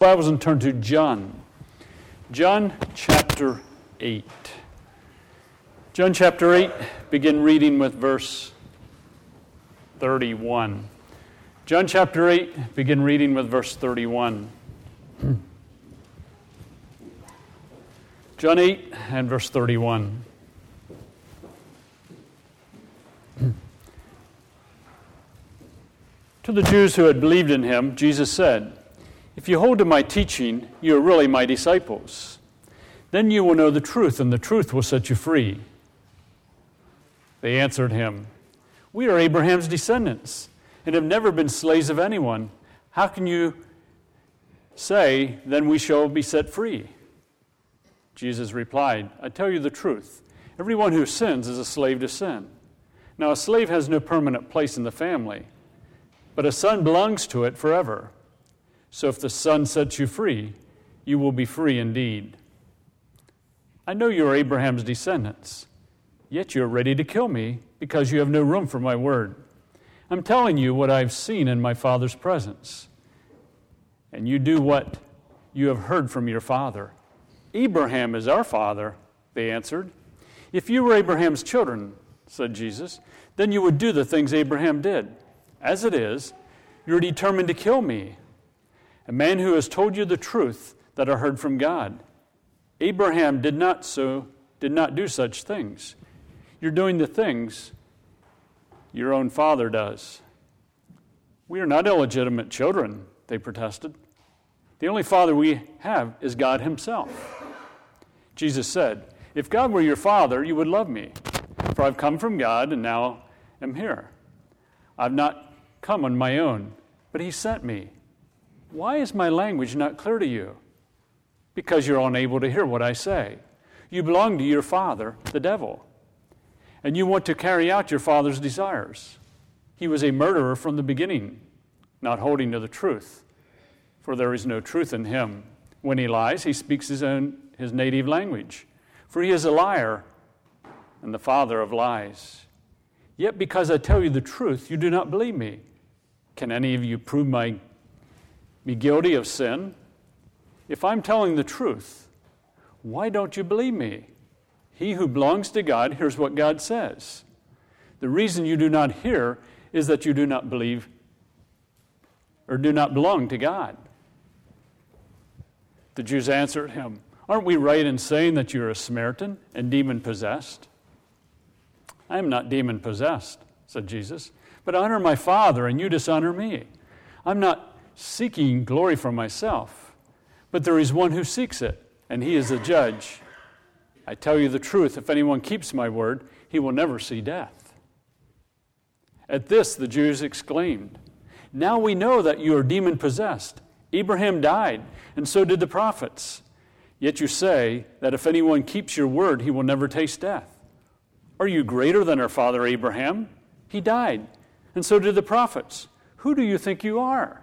Bibles and turn to John. John chapter 8. John chapter 8, begin reading with verse 31. John chapter 8, begin reading with verse 31. John 8 and verse 31. to the Jews who had believed in him, Jesus said, if you hold to my teaching, you are really my disciples. Then you will know the truth, and the truth will set you free. They answered him, We are Abraham's descendants and have never been slaves of anyone. How can you say, Then we shall be set free? Jesus replied, I tell you the truth. Everyone who sins is a slave to sin. Now, a slave has no permanent place in the family, but a son belongs to it forever. So if the Son sets you free, you will be free indeed. I know you are Abraham's descendants, yet you are ready to kill me because you have no room for my word. I'm telling you what I've seen in my Father's presence. And you do what you have heard from your father. Abraham is our father, they answered. If you were Abraham's children, said Jesus, then you would do the things Abraham did. As it is, you're determined to kill me a man who has told you the truth that I heard from God. Abraham did not so did not do such things. You're doing the things your own father does. We are not illegitimate children, they protested. The only father we have is God himself. Jesus said, If God were your father, you would love me, for I've come from God and now am here. I've not come on my own, but he sent me. Why is my language not clear to you? Because you're unable to hear what I say. You belong to your father, the devil, and you want to carry out your father's desires. He was a murderer from the beginning, not holding to the truth, for there is no truth in him. When he lies, he speaks his own his native language, for he is a liar and the father of lies. Yet because I tell you the truth, you do not believe me. Can any of you prove my be guilty of sin? If I'm telling the truth, why don't you believe me? He who belongs to God hears what God says. The reason you do not hear is that you do not believe or do not belong to God. The Jews answered him, Aren't we right in saying that you're a Samaritan and demon possessed? I am not demon possessed, said Jesus, but honor my Father and you dishonor me. I'm not seeking glory for myself, but there is one who seeks it, and he is a judge. I tell you the truth if anyone keeps my word, he will never see death. At this, the Jews exclaimed, Now we know that you are demon possessed. Abraham died, and so did the prophets. Yet you say that if anyone keeps your word, he will never taste death. Are you greater than our father Abraham? He died, and so did the prophets. Who do you think you are?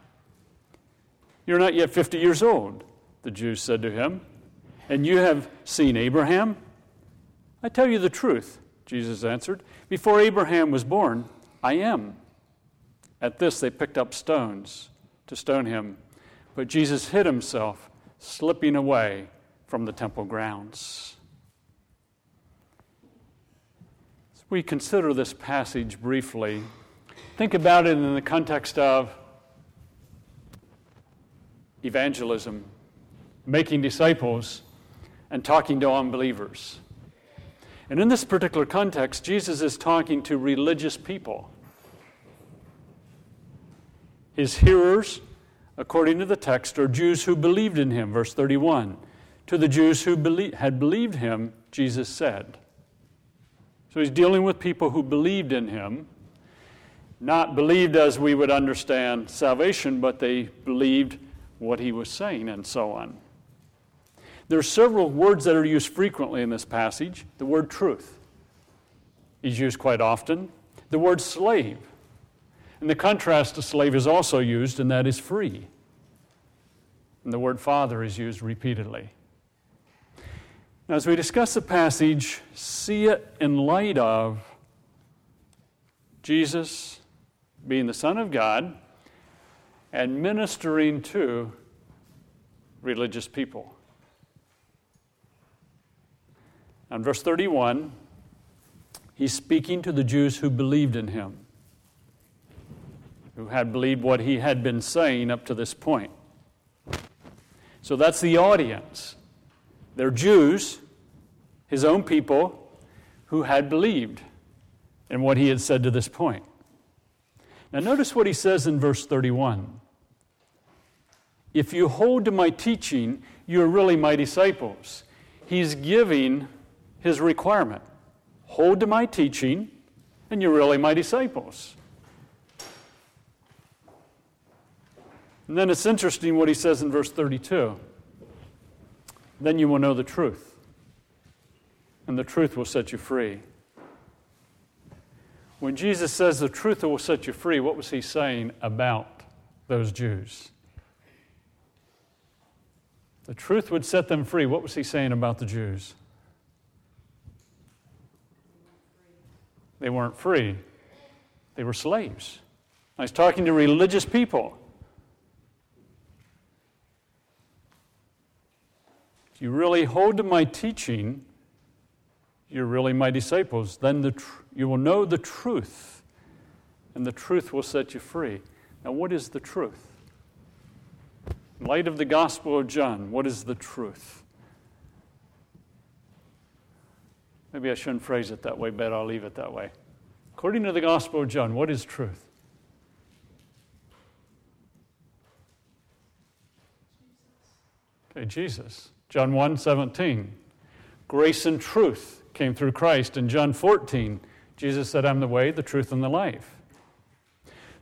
You're not yet 50 years old, the Jews said to him, and you have seen Abraham? I tell you the truth, Jesus answered. Before Abraham was born, I am. At this, they picked up stones to stone him, but Jesus hid himself, slipping away from the temple grounds. As we consider this passage briefly, think about it in the context of evangelism, making disciples, and talking to unbelievers. And in this particular context, Jesus is talking to religious people. His hearers, according to the text, are Jews who believed in him, verse 31. To the Jews who belie- had believed him, Jesus said. So he's dealing with people who believed in him, not believed as we would understand salvation, but they believed what he was saying, and so on. There are several words that are used frequently in this passage. The word truth is used quite often. The word slave. And the contrast to slave is also used, and that is free. And the word father is used repeatedly. Now, as we discuss the passage, see it in light of Jesus being the Son of God and ministering to religious people. In verse 31, he's speaking to the Jews who believed in him, who had believed what he had been saying up to this point. So that's the audience. They're Jews, his own people, who had believed in what he had said to this point. Now, notice what he says in verse 31. If you hold to my teaching, you are really my disciples. He's giving his requirement hold to my teaching, and you're really my disciples. And then it's interesting what he says in verse 32. Then you will know the truth, and the truth will set you free. When Jesus says the truth will set you free, what was he saying about those Jews? The truth would set them free. What was he saying about the Jews? They weren't free, they were slaves. I was talking to religious people. If you really hold to my teaching, you're really my disciples. Then the tr- you will know the truth, and the truth will set you free. Now, what is the truth? In light of the Gospel of John, what is the truth? Maybe I shouldn't phrase it that way, but I'll leave it that way. According to the Gospel of John, what is truth? Okay, Jesus. John 1 17. Grace and truth came through Christ. In John 14, Jesus said, I'm the way, the truth, and the life.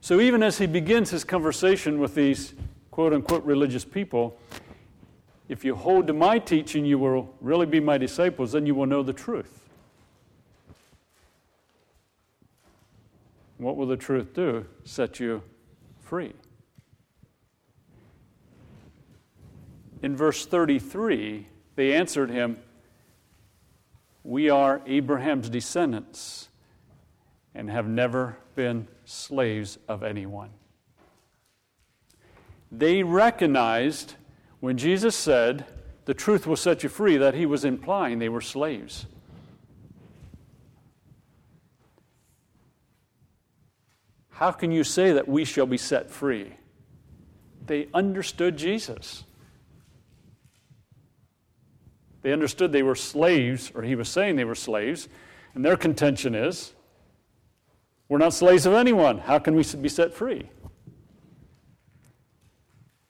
So even as he begins his conversation with these quote unquote religious people, if you hold to my teaching, you will really be my disciples, then you will know the truth. What will the truth do? Set you free. In verse 33, they answered him, We are Abraham's descendants and have never been slaves of anyone. They recognized when Jesus said, The truth will set you free, that he was implying they were slaves. How can you say that we shall be set free? They understood Jesus. They understood they were slaves, or he was saying they were slaves, and their contention is we're not slaves of anyone. How can we be set free?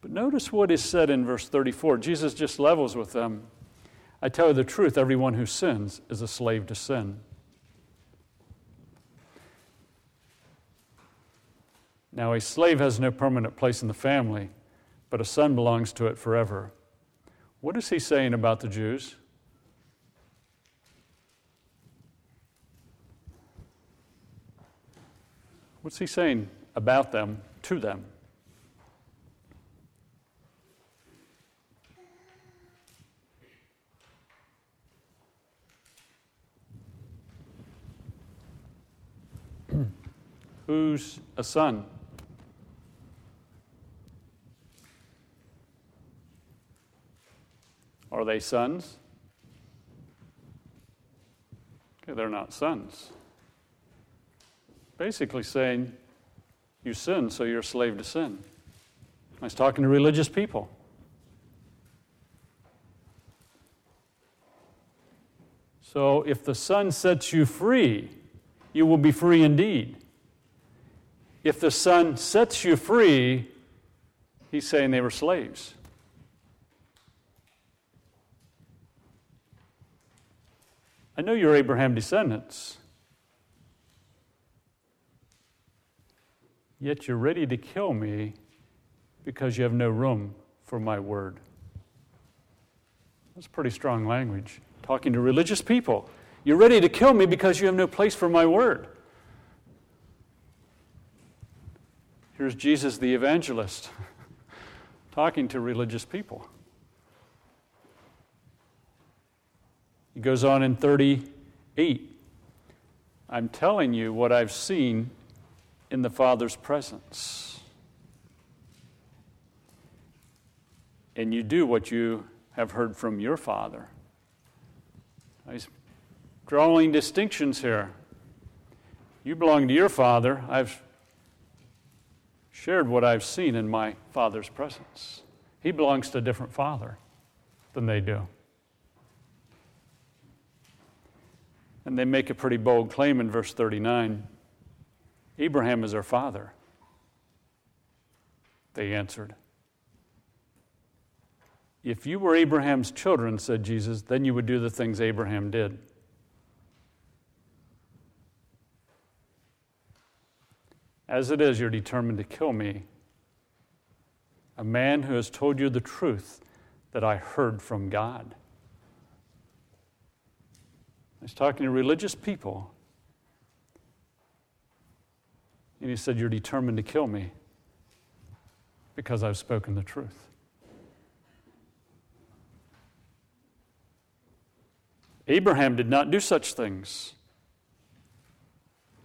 But notice what is said in verse 34. Jesus just levels with them. I tell you the truth, everyone who sins is a slave to sin. Now, a slave has no permanent place in the family, but a son belongs to it forever. What is he saying about the Jews? What's he saying about them to them? Who's a son? Are they sons? Okay, they're not sons. Basically saying, you sin, so you're a slave to sin. I was talking to religious people. So if the Son sets you free, you will be free indeed. If the Son sets you free, he's saying they were slaves. I know you're Abraham descendants. Yet you're ready to kill me because you have no room for my word. That's pretty strong language. Talking to religious people. You're ready to kill me because you have no place for my word. Here's Jesus the evangelist talking to religious people. He goes on in 38 I'm telling you what I've seen in the Father's presence. And you do what you have heard from your Father. He's drawing distinctions here. You belong to your Father. I've shared what I've seen in my Father's presence. He belongs to a different Father than they do. And they make a pretty bold claim in verse 39 Abraham is our father. They answered. If you were Abraham's children, said Jesus, then you would do the things Abraham did. As it is, you're determined to kill me, a man who has told you the truth that I heard from God. He's talking to religious people. And he said, You're determined to kill me because I've spoken the truth. Abraham did not do such things.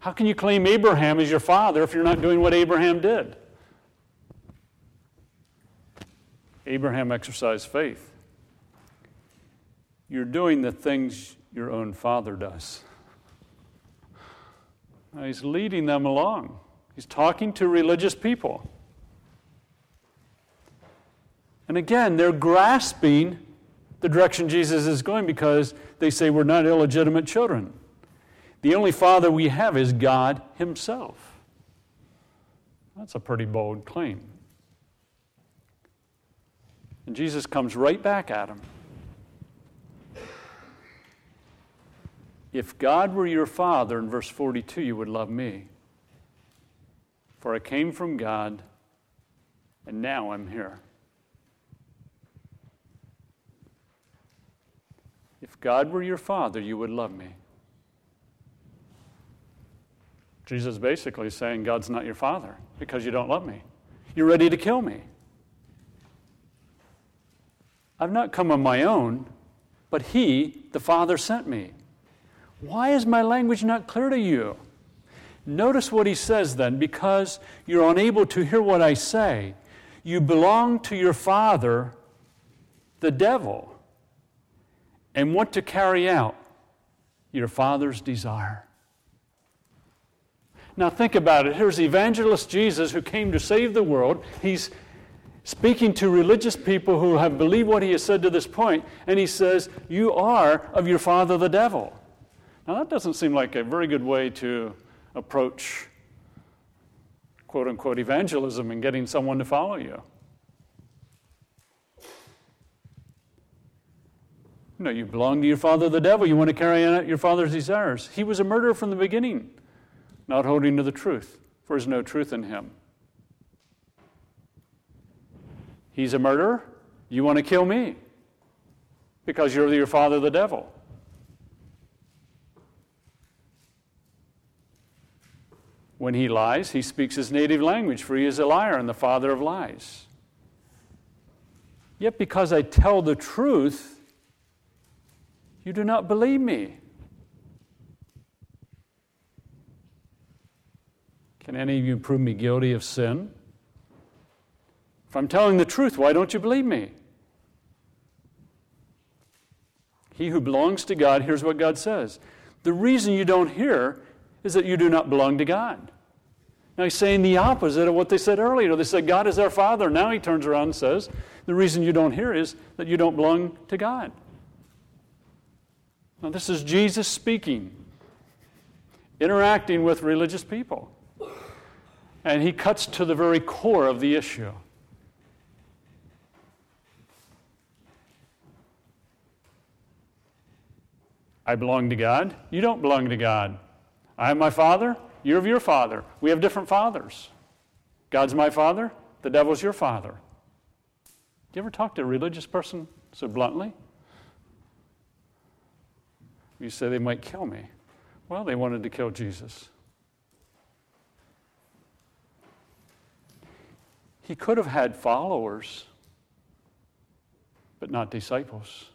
How can you claim Abraham as your father if you're not doing what Abraham did? Abraham exercised faith. You're doing the things your own father does. Now, he's leading them along. He's talking to religious people. And again, they're grasping the direction Jesus is going because they say we're not illegitimate children. The only father we have is God Himself. That's a pretty bold claim. And Jesus comes right back at him. If God were your father, in verse 42, you would love me. For I came from God, and now I'm here. If God were your father, you would love me. Jesus basically saying, God's not your father because you don't love me. You're ready to kill me. I've not come on my own, but He, the Father, sent me. Why is my language not clear to you? Notice what he says then because you're unable to hear what I say. You belong to your father, the devil, and want to carry out your father's desire. Now, think about it. Here's evangelist Jesus who came to save the world. He's speaking to religious people who have believed what he has said to this point, and he says, You are of your father, the devil. Now, that doesn't seem like a very good way to approach quote unquote evangelism and getting someone to follow you. You know, you belong to your father, the devil. You want to carry out your father's desires. He was a murderer from the beginning, not holding to the truth, for there's no truth in him. He's a murderer. You want to kill me because you're your father, the devil. When he lies, he speaks his native language, for he is a liar and the father of lies. Yet because I tell the truth, you do not believe me. Can any of you prove me guilty of sin? If I'm telling the truth, why don't you believe me? He who belongs to God hears what God says. The reason you don't hear is that you do not belong to God. Now he's saying the opposite of what they said earlier. They said, God is our Father. Now he turns around and says, the reason you don't hear is that you don't belong to God. Now, this is Jesus speaking, interacting with religious people. And he cuts to the very core of the issue. I belong to God. You don't belong to God. I am my father, you're of your father. We have different fathers. God's my father, the devil's your father. Do you ever talk to a religious person so bluntly? You say they might kill me. Well, they wanted to kill Jesus. He could have had followers, but not disciples.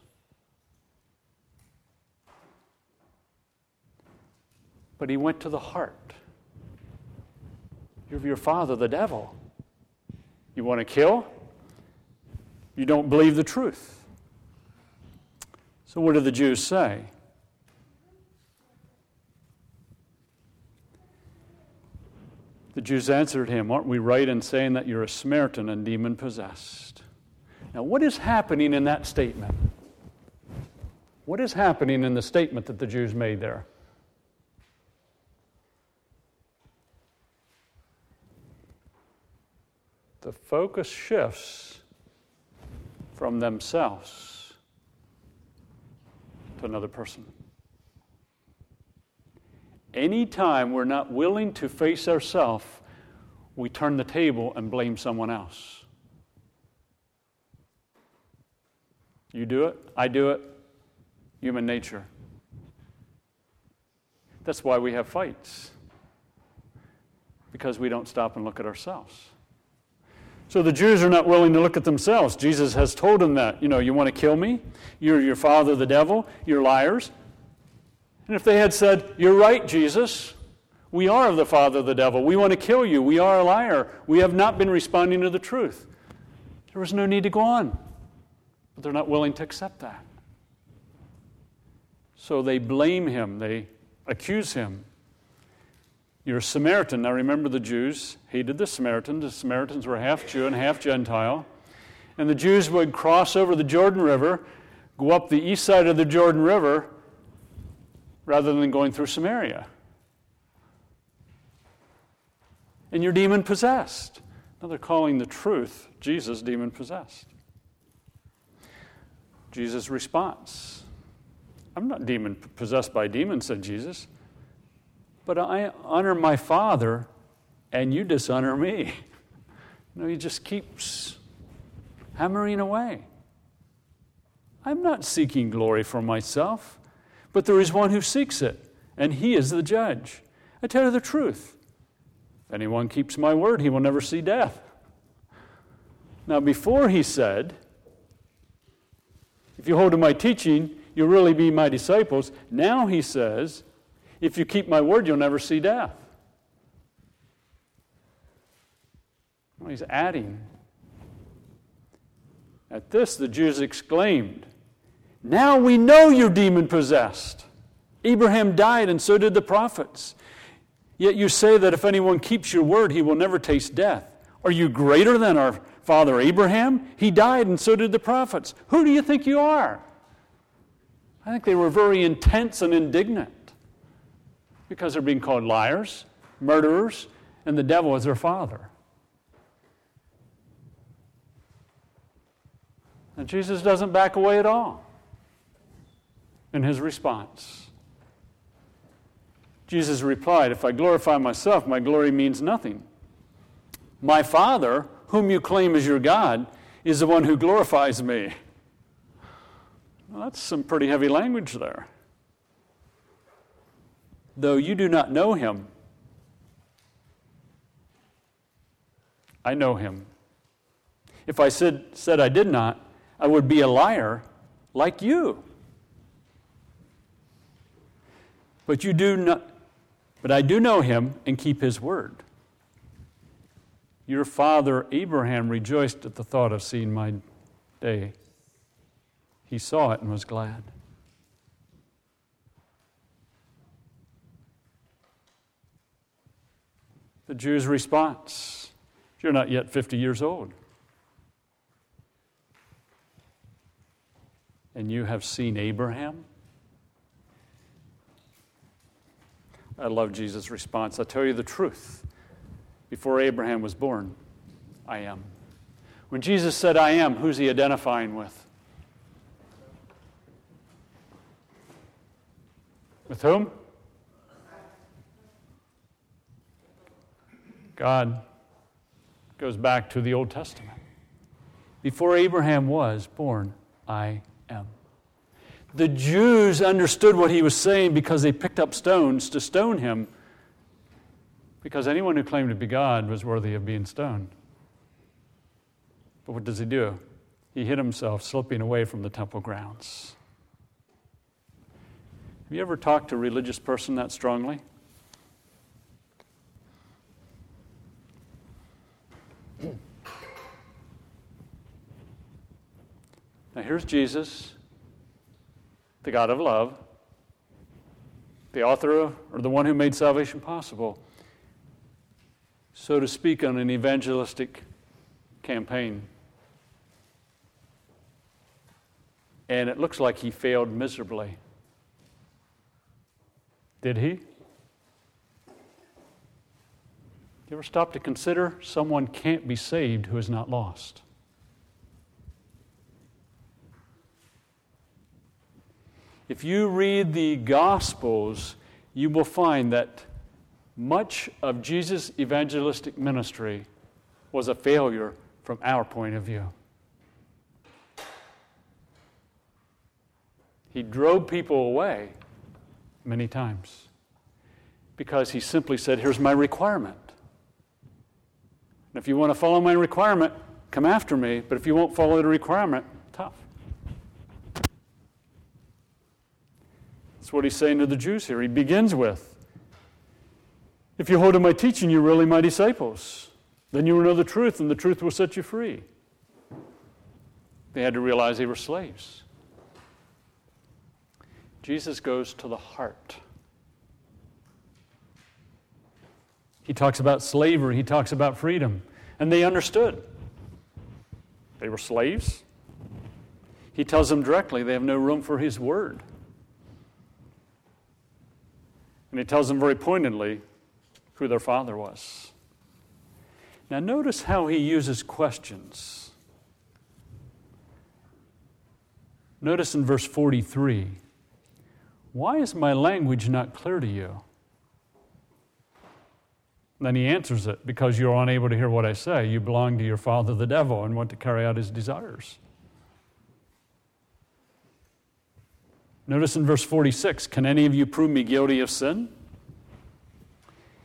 But he went to the heart. You're your father, the devil. You want to kill? You don't believe the truth. So, what do the Jews say? The Jews answered him, Aren't we right in saying that you're a Samaritan and demon possessed? Now, what is happening in that statement? What is happening in the statement that the Jews made there? The focus shifts from themselves to another person. Anytime we're not willing to face ourselves, we turn the table and blame someone else. You do it, I do it, human nature. That's why we have fights, because we don't stop and look at ourselves. So the Jews are not willing to look at themselves. Jesus has told them that. You know, you want to kill me? You're your father, the devil. You're liars. And if they had said, You're right, Jesus, we are of the father of the devil. We want to kill you. We are a liar. We have not been responding to the truth. There was no need to go on. But they're not willing to accept that. So they blame him, they accuse him. You're a Samaritan. Now remember, the Jews hated the Samaritans. The Samaritans were half Jew and half Gentile. And the Jews would cross over the Jordan River, go up the east side of the Jordan River, rather than going through Samaria. And you're demon possessed. Now they're calling the truth Jesus demon possessed. Jesus' response I'm not demon possessed by demons, said Jesus, but I honor my Father and you dishonor me. You know, he just keeps hammering away. I'm not seeking glory for myself. But there is one who seeks it, and he is the judge. I tell you the truth. If anyone keeps my word, he will never see death. Now, before he said, If you hold to my teaching, you'll really be my disciples. Now he says, If you keep my word, you'll never see death. Well, he's adding. At this, the Jews exclaimed, now we know you're demon possessed. Abraham died, and so did the prophets. Yet you say that if anyone keeps your word, he will never taste death. Are you greater than our father Abraham? He died, and so did the prophets. Who do you think you are? I think they were very intense and indignant because they're being called liars, murderers, and the devil is their father. And Jesus doesn't back away at all in his response. Jesus replied, If I glorify myself, my glory means nothing. My Father, whom you claim as your God, is the one who glorifies me. Well, that's some pretty heavy language there. Though you do not know him, I know him. If I said, said I did not, I would be a liar like you. But you do not but I do know him and keep his word. Your father Abraham rejoiced at the thought of seeing my day. He saw it and was glad. The Jew's response You're not yet 50 years old. And you have seen Abraham? I love Jesus' response. I'll tell you the truth. Before Abraham was born, I am. When Jesus said, I am, who's he identifying with? With whom? God goes back to the Old Testament. Before Abraham was born, I am. The Jews understood what he was saying because they picked up stones to stone him, because anyone who claimed to be God was worthy of being stoned. But what does he do? He hid himself, slipping away from the temple grounds. Have you ever talked to a religious person that strongly? Now, here's Jesus, the God of love, the author or the one who made salvation possible, so to speak, on an evangelistic campaign. And it looks like he failed miserably. Did he? You ever stop to consider someone can't be saved who is not lost? If you read the Gospels, you will find that much of Jesus' evangelistic ministry was a failure from our point of view. He drove people away many times because he simply said, Here's my requirement. And if you want to follow my requirement, come after me. But if you won't follow the requirement, tough. That's what he's saying to the Jews here. He begins with If you hold to my teaching, you're really my disciples. Then you will know the truth, and the truth will set you free. They had to realize they were slaves. Jesus goes to the heart. He talks about slavery, he talks about freedom, and they understood. They were slaves. He tells them directly they have no room for his word. And he tells them very pointedly who their father was. Now, notice how he uses questions. Notice in verse 43 Why is my language not clear to you? then he answers it because you're unable to hear what I say. You belong to your father, the devil, and want to carry out his desires. Notice in verse 46 Can any of you prove me guilty of sin?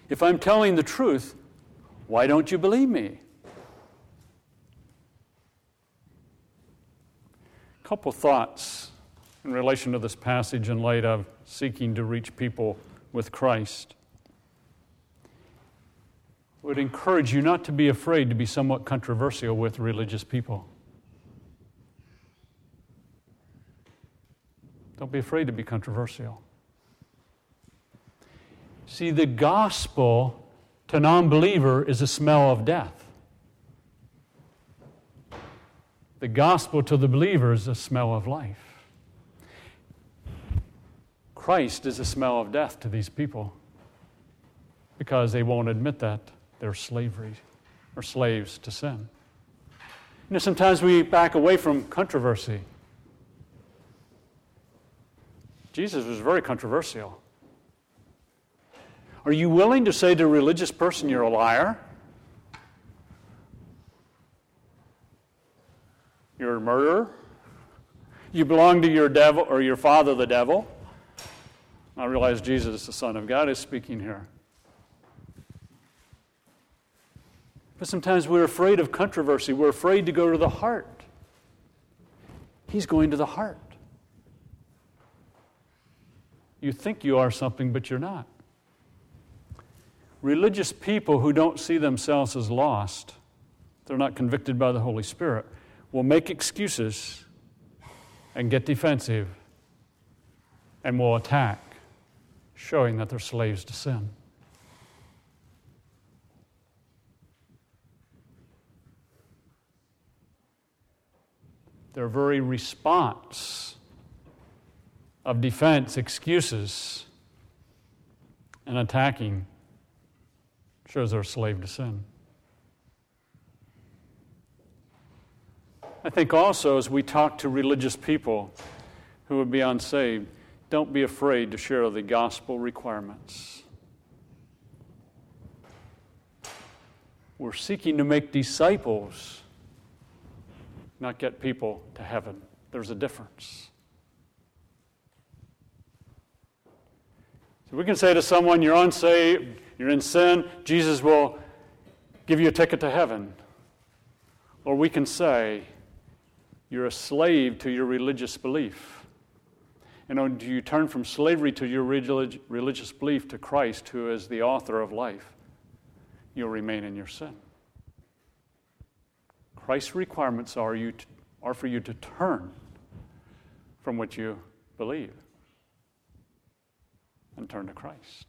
If I'm telling the truth, why don't you believe me? A couple thoughts in relation to this passage in light of seeking to reach people with Christ. I would encourage you not to be afraid to be somewhat controversial with religious people. Don't be afraid to be controversial. See, the gospel to non believer is a smell of death. The gospel to the believer is a smell of life. Christ is a smell of death to these people because they won't admit that they're slavery or slaves to sin. You know, sometimes we back away from controversy. Jesus was very controversial. Are you willing to say to a religious person you're a liar? You're a murderer? You belong to your devil or your father, the devil? I realize Jesus, the Son of God, is speaking here. But sometimes we're afraid of controversy. We're afraid to go to the heart. He's going to the heart. You think you are something, but you're not. Religious people who don't see themselves as lost, they're not convicted by the Holy Spirit, will make excuses and get defensive and will attack, showing that they're slaves to sin. Their very response of defense, excuses, and attacking shows they're a slave to sin. I think also as we talk to religious people who would be unsaved, don't be afraid to share the gospel requirements. We're seeking to make disciples, not get people to heaven. There's a difference. So we can say to someone, You're unsaved, you're in sin, Jesus will give you a ticket to heaven. Or we can say, You're a slave to your religious belief. And do you turn from slavery to your religious belief to Christ, who is the author of life? You'll remain in your sin. Christ's requirements are, you are for you to turn from what you believe and turn to Christ.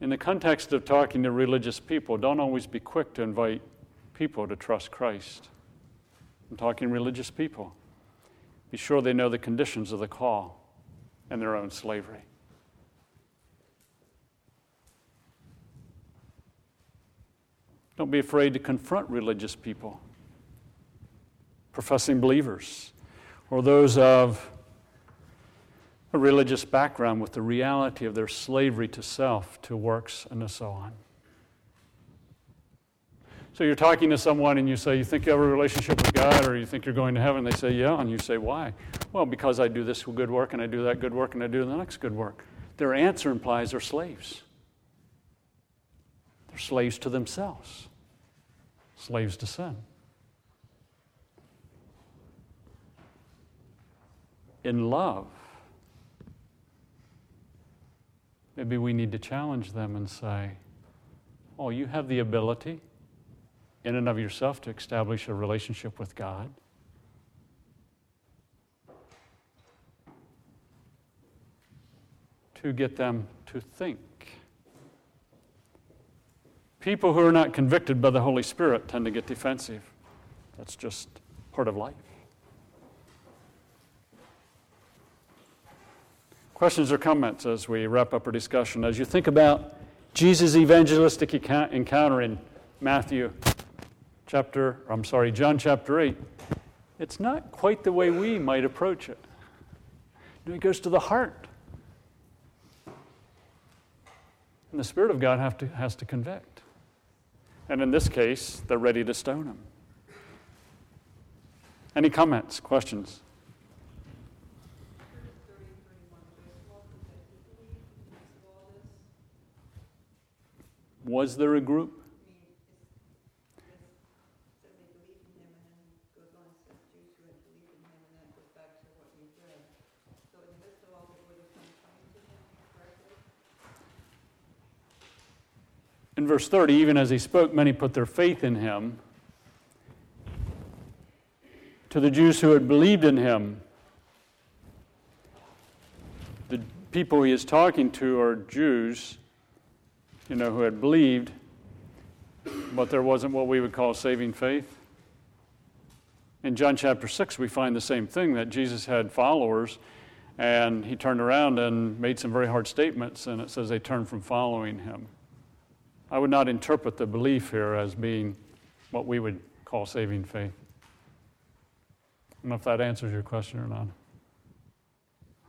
In the context of talking to religious people, don't always be quick to invite people to trust Christ. I'm talking religious people. Be sure they know the conditions of the call and their own slavery. Don't be afraid to confront religious people, professing believers, or those of a religious background with the reality of their slavery to self, to works, and so on. So you're talking to someone and you say, You think you have a relationship with God or you think you're going to heaven? They say, Yeah. And you say, Why? Well, because I do this good work and I do that good work and I do the next good work. Their answer implies they're slaves. They're slaves to themselves, slaves to sin. In love, maybe we need to challenge them and say, Oh, you have the ability in and of yourself to establish a relationship with God. To get them to think. People who are not convicted by the Holy Spirit tend to get defensive. That's just part of life. Questions or comments as we wrap up our discussion? As you think about Jesus' evangelistic encounter in Matthew chapter, I'm sorry, John chapter 8, it's not quite the way we might approach it. It goes to the heart. And the Spirit of God have to, has to convict. And in this case, they're ready to stone him. Any comments, questions? Was there a group? In verse 30, even as he spoke, many put their faith in him. To the Jews who had believed in him, the people he is talking to are Jews, you know, who had believed, but there wasn't what we would call saving faith. In John chapter 6, we find the same thing that Jesus had followers, and he turned around and made some very hard statements, and it says they turned from following him. I would not interpret the belief here as being what we would call saving faith. I don't know if that answers your question or not.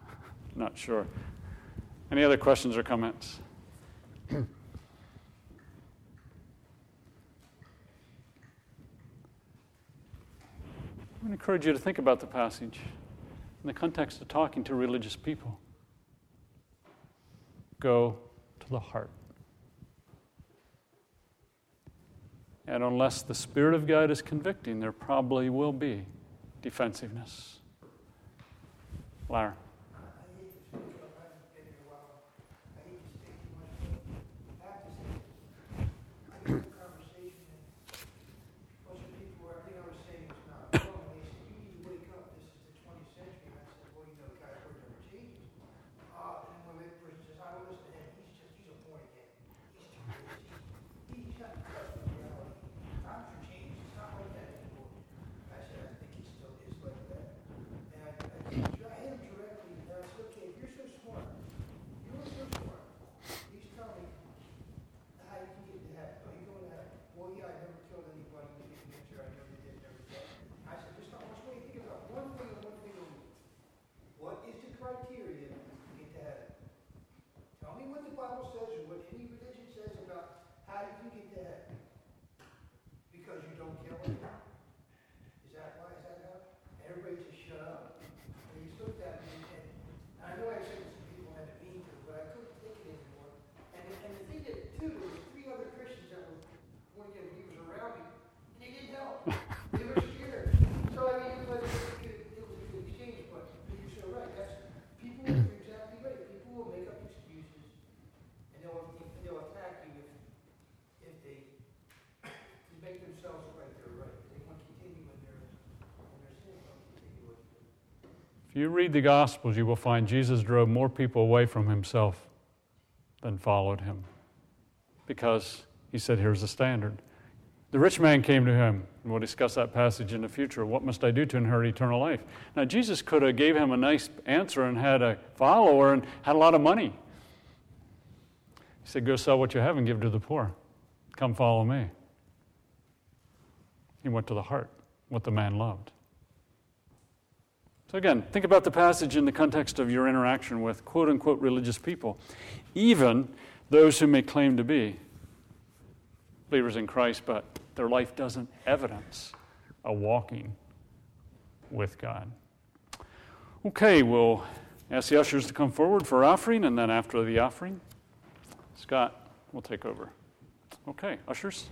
not sure. Any other questions or comments? I encourage you to think about the passage in the context of talking to religious people. Go to the heart. And unless the Spirit of God is convicting, there probably will be defensiveness. Lara. If you read the Gospels, you will find Jesus drove more people away from himself than followed him because he said, Here's the standard. The rich man came to him, and we'll discuss that passage in the future. What must I do to inherit eternal life? Now, Jesus could have gave him a nice answer and had a follower and had a lot of money. He said, Go sell what you have and give to the poor. Come follow me. He went to the heart, what the man loved. So, again, think about the passage in the context of your interaction with quote unquote religious people, even those who may claim to be believers in Christ, but their life doesn't evidence a walking with God. Okay, we'll ask the ushers to come forward for offering, and then after the offering, Scott will take over. Okay, ushers.